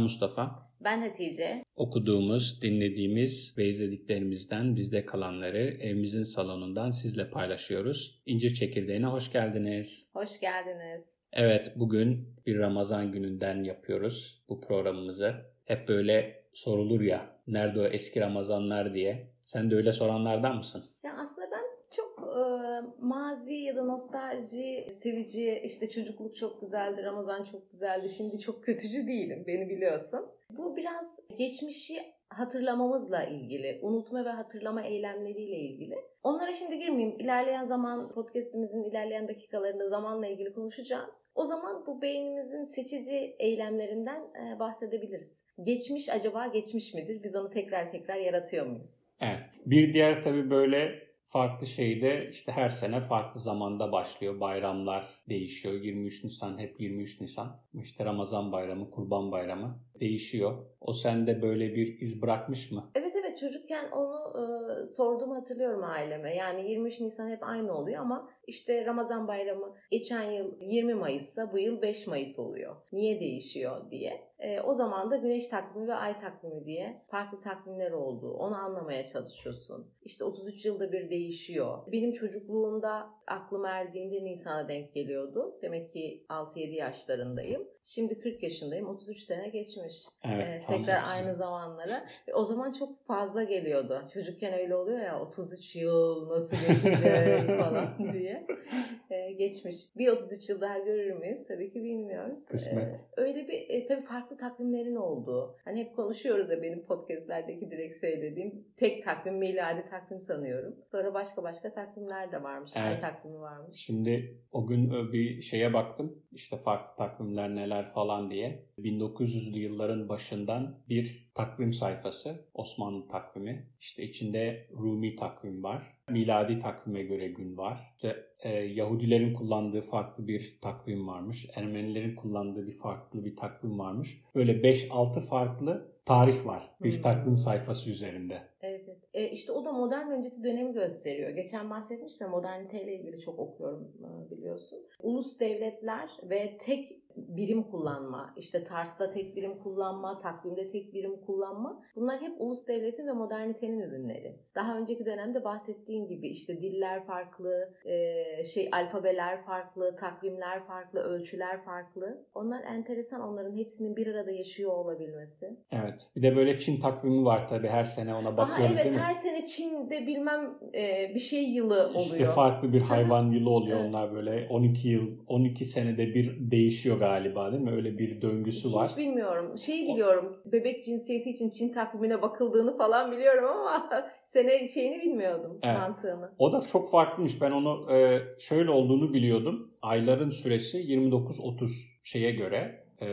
Mustafa. Ben Hatice. Okuduğumuz, dinlediğimiz ve izlediklerimizden bizde kalanları evimizin salonundan sizle paylaşıyoruz. İncir Çekirdeğine hoş geldiniz. Hoş geldiniz. Evet, bugün bir Ramazan gününden yapıyoruz bu programımızı. Hep böyle sorulur ya, nerede o eski Ramazanlar diye. Sen de öyle soranlardan mısın? Ya aslında e, mazi ya da nostalji sevici, işte çocukluk çok güzeldi, Ramazan çok güzeldi, şimdi çok kötücü değilim, beni biliyorsun. Bu biraz geçmişi hatırlamamızla ilgili, unutma ve hatırlama eylemleriyle ilgili. Onlara şimdi girmeyeyim. İlerleyen zaman podcastimizin ilerleyen dakikalarında zamanla ilgili konuşacağız. O zaman bu beynimizin seçici eylemlerinden e, bahsedebiliriz. Geçmiş acaba geçmiş midir? Biz onu tekrar tekrar yaratıyor muyuz? Evet. Bir diğer tabii böyle farklı şeyde işte her sene farklı zamanda başlıyor. Bayramlar değişiyor. 23 Nisan hep 23 Nisan. İşte Ramazan bayramı, Kurban bayramı değişiyor. O sende böyle bir iz bırakmış mı? Evet evet çocukken onu e, sorduğumu hatırlıyorum aileme. Yani 23 Nisan hep aynı oluyor ama işte Ramazan bayramı geçen yıl 20 Mayıs'sa bu yıl 5 Mayıs oluyor. Niye değişiyor diye. E, o zaman da güneş takvimi ve ay takvimi diye farklı takvimler olduğu onu anlamaya çalışıyorsun. İşte 33 yılda bir değişiyor. Benim çocukluğumda aklım erdiğinde Nisan'a denk geliyordu. Demek ki 6-7 yaşlarındayım. Şimdi 40 yaşındayım. 33 sene geçmiş. Evet, ee, tekrar aynı zamanlara. Ve o zaman çok fazla geliyordu. Çocukken öyle oluyor ya 33 yıl nasıl geçecek falan diye. Ee, geçmiş. Bir 33 yıl daha görür müyüz? Tabii ki bilmiyoruz. Kısmet. Ee, öyle bir e, tabii farklı takvimlerin olduğu. Hani hep konuşuyoruz ya benim podcastlerdeki direkt söylediğim tek takvim miladi takvim sanıyorum. Sonra başka başka takvimler de varmış. Evet. Ay takvimi varmış. Şimdi o gün bir şeye baktım. İşte farklı takvimler neler falan diye. 1900'lü yılların başından bir takvim sayfası. Osmanlı takvimi. İşte içinde Rumi takvim var. Miladi takvime göre gün var. İşte e, Yahudilerin kullandığı farklı bir takvim varmış. Ermenilerin kullandığı bir farklı bir takvim varmış. Böyle 5-6 farklı tarih var bir hmm. takvim sayfası üzerinde. Evet. E, işte o da modern öncesi dönemi gösteriyor. Geçen bahsetmiştim moderniteyle ilgili çok okuyorum e, biliyorsun. Ulus devletler ve tek birim kullanma, işte tartıda tek birim kullanma, takvimde tek birim kullanma bunlar hep ulus devletin ve modernitenin ürünleri. Daha önceki dönemde bahsettiğim gibi işte diller farklı, e, şey alfabeler farklı, takvimler farklı, ölçüler farklı. Onlar enteresan onların hepsinin bir arada yaşıyor olabilmesi. Evet. Bir de böyle Çin takvimi var tabii her sene ona bakıyoruz Aha, evet, değil mi? her sene Çin'de bilmem e, bir şey yılı oluyor. İşte farklı bir hayvan yılı oluyor evet. onlar böyle 12 yıl 12 senede bir değişiyor galiba değil mi? Öyle bir döngüsü Hiç var. Hiç bilmiyorum. Şeyi biliyorum. Bebek cinsiyeti için Çin takvimine bakıldığını falan biliyorum ama sene şeyini bilmiyordum evet. mantığını. O da çok farklıymış. Ben onu e, şöyle olduğunu biliyordum. Ayların süresi 29-30 şeye göre e,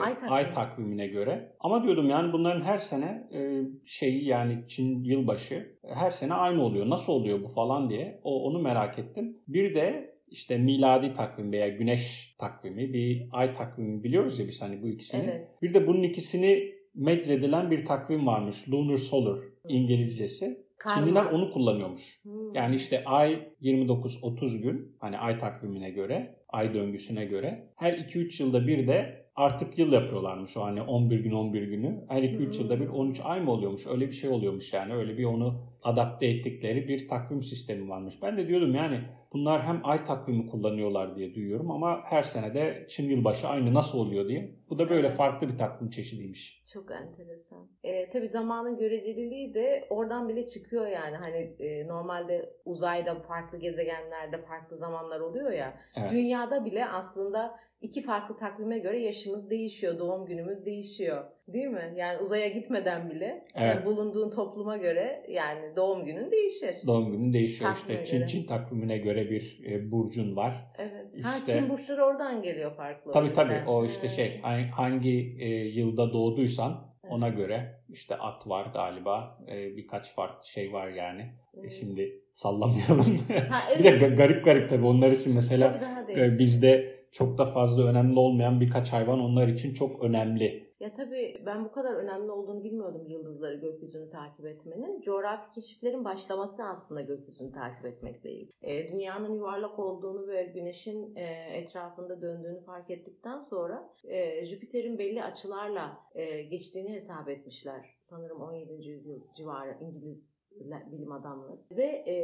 ay, takvimi. ay takvimine göre. Ama diyordum yani bunların her sene e, şeyi yani Çin yılbaşı her sene aynı oluyor. Nasıl oluyor bu falan diye o onu merak ettim. Bir de işte miladi takvim veya güneş takvimi, bir ay takvimi biliyoruz ya biz hani bu ikisini. Evet. Bir de bunun ikisini meczedilen bir takvim varmış. Lunar Solar İngilizcesi. Karma. Çinliler onu kullanıyormuş. Hmm. Yani işte ay 29-30 gün hani ay takvimine göre, ay döngüsüne göre her 2-3 yılda bir de artık yıl yapıyorlarmış o hani 11 gün 11 günü. Her 2-3 hmm. yılda bir 13 ay mı oluyormuş? Öyle bir şey oluyormuş yani. Öyle bir onu adapte ettikleri bir takvim sistemi varmış. Ben de diyordum yani bunlar hem ay takvimi kullanıyorlar diye duyuyorum ama her sene de Çin yılbaşı aynı nasıl oluyor diye. Bu da böyle farklı bir takvim çeşidiymiş. Çok enteresan. E, tabii zamanın göreceliliği de oradan bile çıkıyor yani. Hani e, normalde uzayda farklı gezegenlerde farklı zamanlar oluyor ya. Evet. Dünyada bile aslında iki farklı takvime göre yaşımız değişiyor, doğum günümüz değişiyor. Değil mi? Yani uzaya gitmeden bile evet. yani bulunduğun topluma göre yani doğum günün değişir. Doğum günün değişiyor Takvime işte. Çin Çin takvimine göre bir e, burcun var. Evet. İşte, ha Çin burçları oradan geliyor farklı. Tabii tabii. Yani. O işte evet. şey hangi e, yılda doğduysan evet. ona göre işte at var galiba. E, birkaç farklı şey var yani. E, evet. E, şimdi sallamayalım. Ha, evet. bir de garip garip tabii onlar için mesela e, bizde çok da fazla önemli olmayan birkaç hayvan onlar için çok önemli. Ya tabii ben bu kadar önemli olduğunu bilmiyordum yıldızları gökyüzünü takip etmenin. Coğrafi keşiflerin başlaması aslında gökyüzünü takip etmekle ilgili. E, dünyanın yuvarlak olduğunu ve güneşin e, etrafında döndüğünü fark ettikten sonra e, Jüpiter'in belli açılarla e, geçtiğini hesap etmişler. Sanırım 17. yüzyıl civarı İngiliz bilim adamları ve e,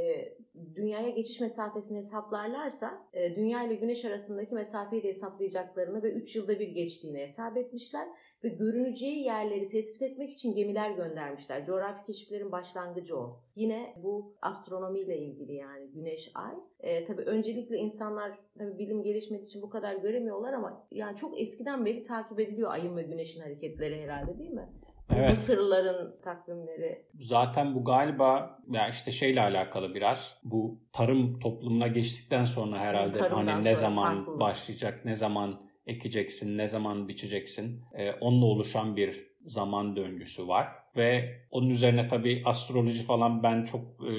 dünyaya geçiş mesafesini hesaplarlarsa e, dünya ile güneş arasındaki mesafeyi de hesaplayacaklarını ve 3 yılda bir geçtiğini hesap etmişler ve görüneceği yerleri tespit etmek için gemiler göndermişler. Coğrafi keşiflerin başlangıcı o. Yine bu astronomiyle ilgili yani güneş, ay. E, tabii öncelikle insanlar tabii bilim gelişmediği için bu kadar göremiyorlar ama yani çok eskiden beri takip ediliyor ayın ve güneşin hareketleri herhalde değil mi? Evet. Mısırlıların takvimleri. Zaten bu galiba ya işte şeyle alakalı biraz. Bu tarım toplumuna geçtikten sonra herhalde Tarımdan hani ne zaman farklı. başlayacak, ne zaman ekeceksin, ne zaman biçeceksin. Ee, onunla oluşan bir zaman döngüsü var. Ve onun üzerine tabii astroloji falan ben çok e,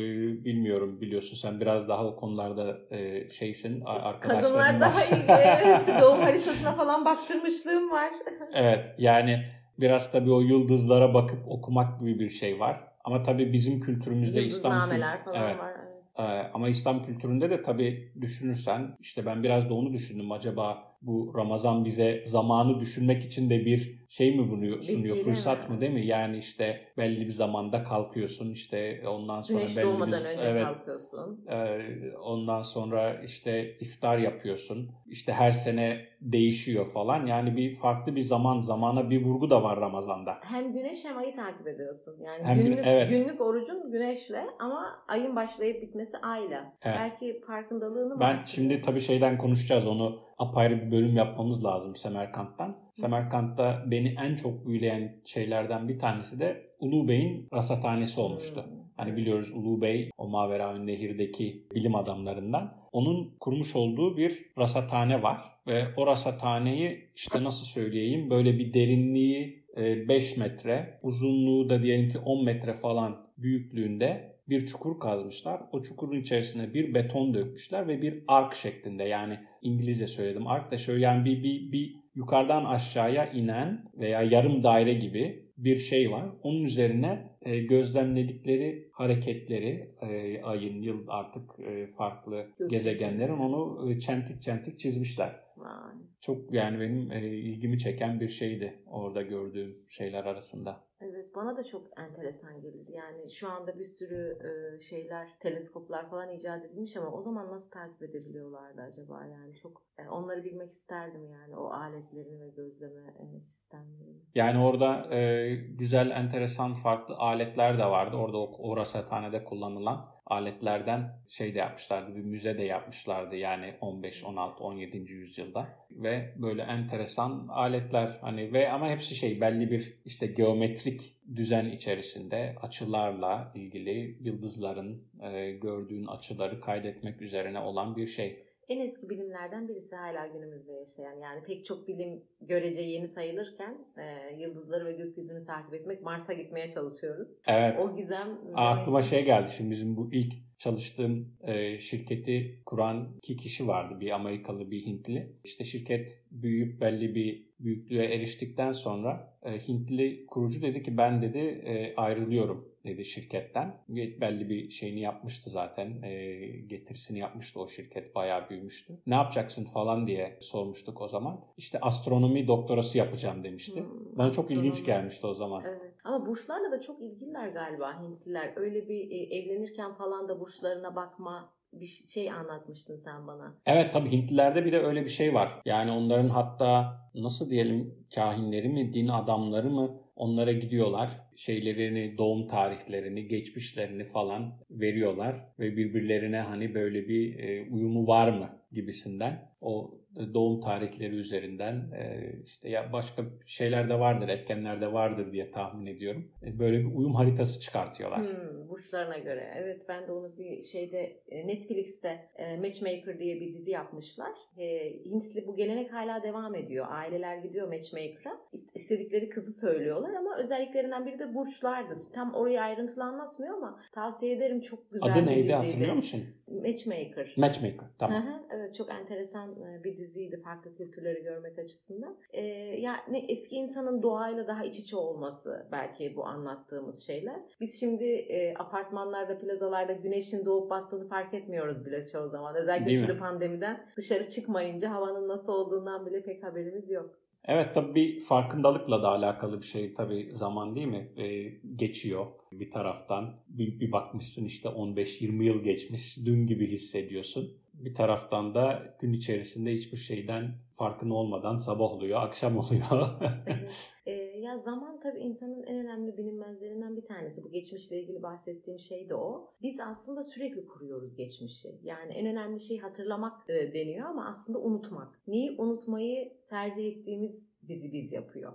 bilmiyorum biliyorsun sen biraz daha o konularda e, şeysin arkadaşlarım Kadınlar daha iyi evet doğum haritasına falan baktırmışlığım var. evet yani biraz tabii o yıldızlara bakıp okumak gibi bir şey var. Ama tabii bizim kültürümüzde İslam falan evet. var. Evet. Ee, ama İslam kültüründe de tabii düşünürsen işte ben biraz da onu düşündüm. Acaba bu Ramazan bize zamanı düşünmek için de bir şey mi sunuyor, sunuyor fırsat mı değil mi? Yani işte belli bir zamanda kalkıyorsun işte ondan sonra Güneş belli doğmadan bir, önce evet, kalkıyorsun. E, ondan sonra işte iftar yapıyorsun. İşte her sene değişiyor falan. Yani bir farklı bir zaman zamana bir vurgu da var Ramazan'da. Hem güneş hem ayı takip ediyorsun. Yani hem günlük, evet. günlük orucun güneşle ama ayın başlayıp bitmesi ayla. Evet. Belki farkındalığını Ben şimdi tabii şeyden konuşacağız onu apayrı bir bölüm yapmamız lazım Semerkant'tan. Semerkant'ta beni en çok büyüleyen şeylerden bir tanesi de Ulu Bey'in rasathanesi olmuştu. Hani biliyoruz Ulu Bey o Maveraün Nehir'deki bilim adamlarından. Onun kurmuş olduğu bir rasathane var. Ve o rasathaneyi işte nasıl söyleyeyim böyle bir derinliği 5 e, metre, uzunluğu da diyelim ki 10 metre falan büyüklüğünde bir çukur kazmışlar. O çukurun içerisine bir beton dökmüşler ve bir ark şeklinde yani İngilizce söyledim. Ark da şöyle yani bir, bir, bir yukarıdan aşağıya inen veya yarım daire gibi bir şey var. Onun üzerine e, gözlemledikleri hareketleri e, ayın, yıl artık e, farklı Gökyüzü. gezegenlerin onu çentik çentik çizmişler. Vay. Çok yani benim e, ilgimi çeken bir şeydi orada gördüğüm şeyler arasında. Evet bana da çok enteresan geldi. Yani şu anda bir sürü e, şeyler, teleskoplar falan icat edilmiş ama o zaman nasıl takip edebiliyorlardı acaba? Yani çok e, onları bilmek isterdim yani o aletlerini ve gözleme e, sistemlerini. Yani orada e, güzel, enteresan farklı aletler de vardı. Orada o, o rasathanede kullanılan aletlerden şey de yapmışlardı. Bir müze de yapmışlardı yani 15, 16, 17. yüzyılda. Ve böyle enteresan aletler hani ve ama hepsi şey belli bir işte geometrik düzen içerisinde açılarla ilgili yıldızların e, gördüğün açıları kaydetmek üzerine olan bir şey en eski bilimlerden birisi hala günümüzde yaşayan. Yani pek çok bilim görece yeni sayılırken e, yıldızları ve gökyüzünü takip etmek Mars'a gitmeye çalışıyoruz. Evet. O gizem... Aklıma şey geldi şimdi bizim bu ilk çalıştığım e, şirketi kuran iki kişi vardı. Bir Amerikalı bir Hintli. İşte şirket büyüyüp belli bir büyüklüğe eriştikten sonra e, Hintli kurucu dedi ki ben dedi e, ayrılıyorum dedi şirketten. Belli bir şeyini yapmıştı zaten. E, getirisini yapmıştı o şirket. Bayağı büyümüştü. Ne yapacaksın falan diye sormuştuk o zaman. İşte astronomi doktorası yapacağım demişti. Hmm, Bana çok ilginç gelmişti o zaman. Evet. Ama burçlarla da çok ilgililer galiba Hintliler. Öyle bir e, evlenirken falan da burçlarına bakma bir şey anlatmıştın sen bana. Evet tabii Hintlilerde bir de öyle bir şey var. Yani onların hatta nasıl diyelim kahinleri mi, din adamları mı onlara gidiyorlar. Şeylerini, doğum tarihlerini, geçmişlerini falan veriyorlar ve birbirlerine hani böyle bir e, uyumu var mı gibisinden o doğum tarihleri üzerinden e, işte ya başka şeyler de vardır, etkenler de vardır diye tahmin ediyorum. E, böyle bir uyum haritası çıkartıyorlar. Hmm, burçlarına göre. Evet ben de onu bir şeyde e, Netflix'te Matchmaker diye bir dizi yapmışlar. Hintli bu gelenek hala devam ediyor. Aileler gidiyor Matchmaker'a. istedikleri kızı söylüyorlar ama özelliklerinden biri de burçlardır. Tam orayı ayrıntılı anlatmıyor ama tavsiye ederim çok güzel Adı bir neydi hatırlıyor musun? Matchmaker. Matchmaker tamam. evet çok enteresan bir dizi diziydi farklı kültürleri görmek açısından. E, yani eski insanın doğayla daha iç içe olması belki bu anlattığımız şeyler. Biz şimdi e, apartmanlarda, plazalarda güneşin doğup battığını fark etmiyoruz bile çoğu zaman. Özellikle Değil şimdi mi? pandemiden dışarı çıkmayınca havanın nasıl olduğundan bile pek haberimiz yok. Evet tabii bir farkındalıkla da alakalı bir şey tabii zaman değil mi? Ee, geçiyor bir taraftan. Bir, bir bakmışsın işte 15-20 yıl geçmiş dün gibi hissediyorsun. Bir taraftan da gün içerisinde hiçbir şeyden farkın olmadan sabah oluyor, akşam oluyor. evet. Ee, ya zaman tabii insanın en önemli bilinmezlerinden bir tanesi. Bu geçmişle ilgili bahsettiğim şey de o. Biz aslında sürekli kuruyoruz geçmişi. Yani en önemli şey hatırlamak e, deniyor ama aslında unutmak. Neyi unutmayı tercih ettiğimiz bizi biz yapıyor.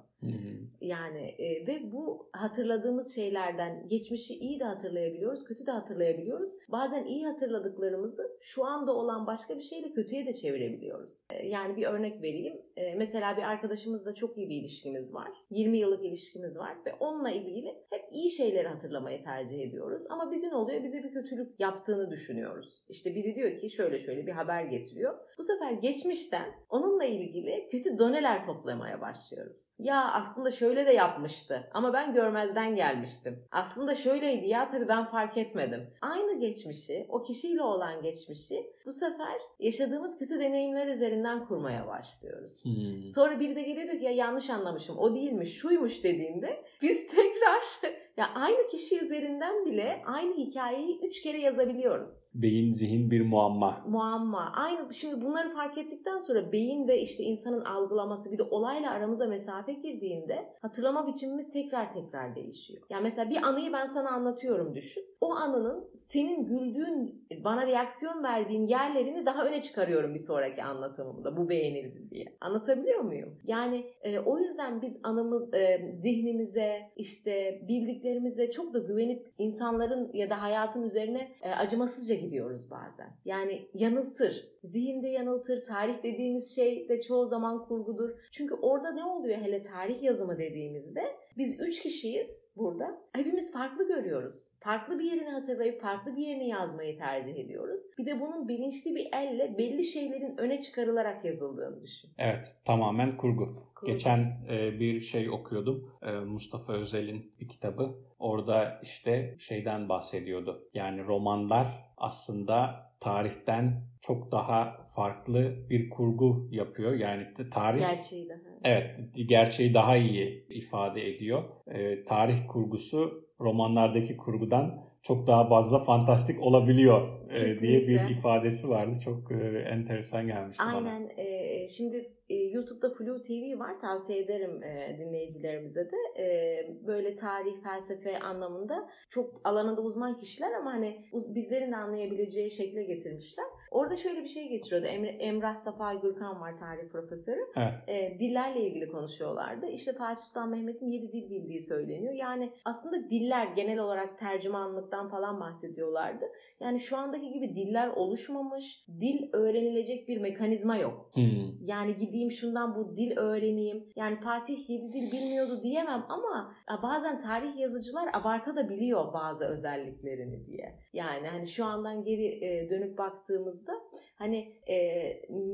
Yani e, ve bu hatırladığımız şeylerden geçmişi iyi de hatırlayabiliyoruz, kötü de hatırlayabiliyoruz. Bazen iyi hatırladıklarımızı şu anda olan başka bir şeyle kötüye de çevirebiliyoruz. E, yani bir örnek vereyim. E, mesela bir arkadaşımızla çok iyi bir ilişkimiz var. 20 yıllık ilişkimiz var ve onunla ilgili hep iyi şeyleri hatırlamayı tercih ediyoruz. Ama bir gün oluyor bize bir kötülük yaptığını düşünüyoruz. İşte biri diyor ki şöyle şöyle bir haber getiriyor. Bu sefer geçmişten onunla ilgili kötü doneler toplamaya başlıyoruz. Ya aslında şöyle de yapmıştı ama ben görmezden gelmiştim. Aslında şöyleydi ya tabii ben fark etmedim. Aynı geçmişi, o kişiyle olan geçmişi bu sefer yaşadığımız kötü deneyimler üzerinden kurmaya başlıyoruz. Hmm. Sonra biri de geliyor diyor ki ya yanlış anlamışım o değilmiş şuymuş dediğinde biz tekrar ya aynı kişi üzerinden bile aynı hikayeyi üç kere yazabiliyoruz. Beyin, zihin bir muamma. Muamma. Aynı şimdi bunları fark ettikten sonra beyin ve işte insanın algılaması bir de olayla aramıza mesafe girdiğinde hatırlama biçimimiz tekrar tekrar değişiyor. Yani mesela bir anıyı ben sana anlatıyorum düşün. O anının senin güldüğün, bana reaksiyon verdiğin yerlerini daha öne çıkarıyorum bir sonraki anlatımımda. Bu beğenildi diye. Anlatabiliyor muyum? Yani e, o yüzden biz anımız, e, zihnimize, işte bildiklerimize çok da güvenip insanların ya da hayatın üzerine e, acımasızca gidiyoruz bazen. Yani yanıltır. Zihinde yanıltır. Tarih dediğimiz şey de çoğu zaman kurgudur. Çünkü orada ne oluyor hele tarih yazımı dediğimizde biz üç kişiyiz burada. Hepimiz farklı görüyoruz. Farklı bir yerini hatırlayıp farklı bir yerini yazmayı tercih ediyoruz. Bir de bunun bilinçli bir elle belli şeylerin öne çıkarılarak yazıldığını düşün. Evet, tamamen kurgu. Geçen e, bir şey okuyordum. E, Mustafa Özel'in bir kitabı. Orada işte şeyden bahsediyordu. Yani romanlar aslında tarihten çok daha farklı bir kurgu yapıyor. Yani tarih gerçeği daha. Evet, gerçeği daha iyi ifade ediyor. E, tarih kurgusu romanlardaki kurgudan çok daha fazla fantastik olabiliyor e, diye bir ifadesi vardı. Çok e, enteresan gelmişti Aynen. bana. Aynen. E, şimdi e, YouTube'da Flu TV var. Tavsiye ederim e, dinleyicilerimize de. E, böyle tarih, felsefe anlamında çok alanında uzman kişiler ama hani bizlerin de anlayabileceği şekle getirmişler. Orada şöyle bir şey getiriyordu. Emre, Emrah Safa Gürkan var tarih profesörü. Evet. E, dillerle ilgili konuşuyorlardı. İşte Fatih Sultan Mehmet'in yedi dil bildiği söyleniyor. Yani aslında diller genel olarak tercümanlıktan falan bahsediyorlardı. Yani şu andaki gibi diller oluşmamış, dil öğrenilecek bir mekanizma yok. Hmm. Yani gideyim şundan bu dil öğreneyim. Yani Fatih yedi dil bilmiyordu diyemem ama bazen tarih yazıcılar abarta da biliyor bazı özelliklerini diye. Yani hani şu andan geri dönüp baktığımızda baktığımızda hani e,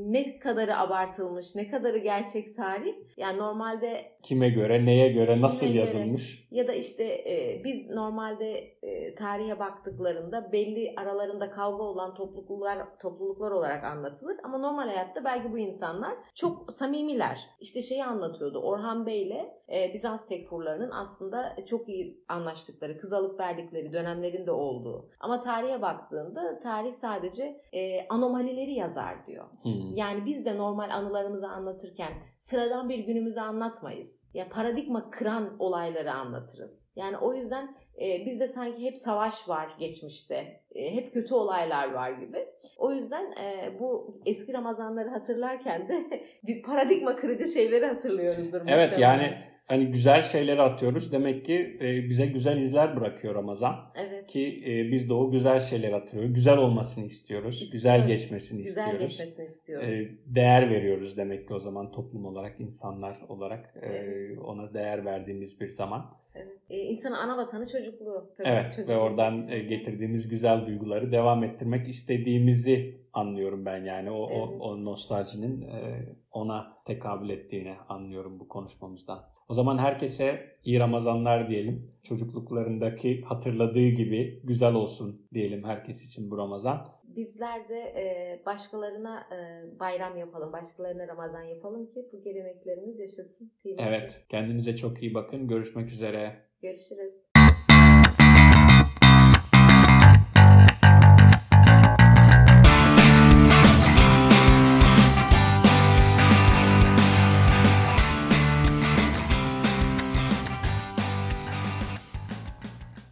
ne kadarı abartılmış, ne kadarı gerçek tarih. Yani normalde kime göre, neye göre, nasıl göre, yazılmış? Ya da işte e, biz normalde e, tarihe baktıklarında belli aralarında kavga olan topluluklar topluluklar olarak anlatılır ama normal hayatta belki bu insanlar çok samimiler. İşte şeyi anlatıyordu. Orhan Bey ile e, Bizans tekfurlarının aslında çok iyi anlaştıkları, kız alıp verdikleri dönemlerinde olduğu. Ama tarihe baktığında tarih sadece e, anomalileri yazar diyor. Hmm. Yani biz de normal anılarımızı anlatırken sıradan bir günümüzü anlatmayız. Ya paradigma kıran olayları anlatırız. Yani o yüzden e, bizde sanki hep savaş var geçmişte. E, hep kötü olaylar var gibi. O yüzden e, bu eski Ramazanları hatırlarken de bir paradigma kırıcı şeyleri hatırlıyoruzdur. Evet yani hani güzel şeyleri atıyoruz. Demek ki e, bize güzel izler bırakıyor Ramazan. Evet. Ki e, biz de o güzel şeyleri atıyoruz. Güzel olmasını istiyoruz. İstiyoruz. Güzel geçmesini güzel istiyoruz. Güzel geçmesini istiyoruz. E, değer veriyoruz demek ki o zaman toplum olarak, insanlar olarak e, evet. ona değer verdiğimiz bir zaman. Evet. İnsanın ana vatanı çocukluğu. Tabii, evet çocukluğu ve oradan e, getirdiğimiz güzel duyguları devam ettirmek istediğimizi anlıyorum ben yani o, evet. o, o nostaljinin e, ona tekabül ettiğini anlıyorum bu konuşmamızdan. O zaman herkese iyi Ramazanlar diyelim. Çocukluklarındaki hatırladığı gibi güzel olsun diyelim herkes için bu Ramazan. Bizler de e, başkalarına e, bayram yapalım, başkalarına Ramazan yapalım ki bu geleneklerimiz yaşasın. Evet, kendinize çok iyi bakın. Görüşmek üzere. Görüşürüz.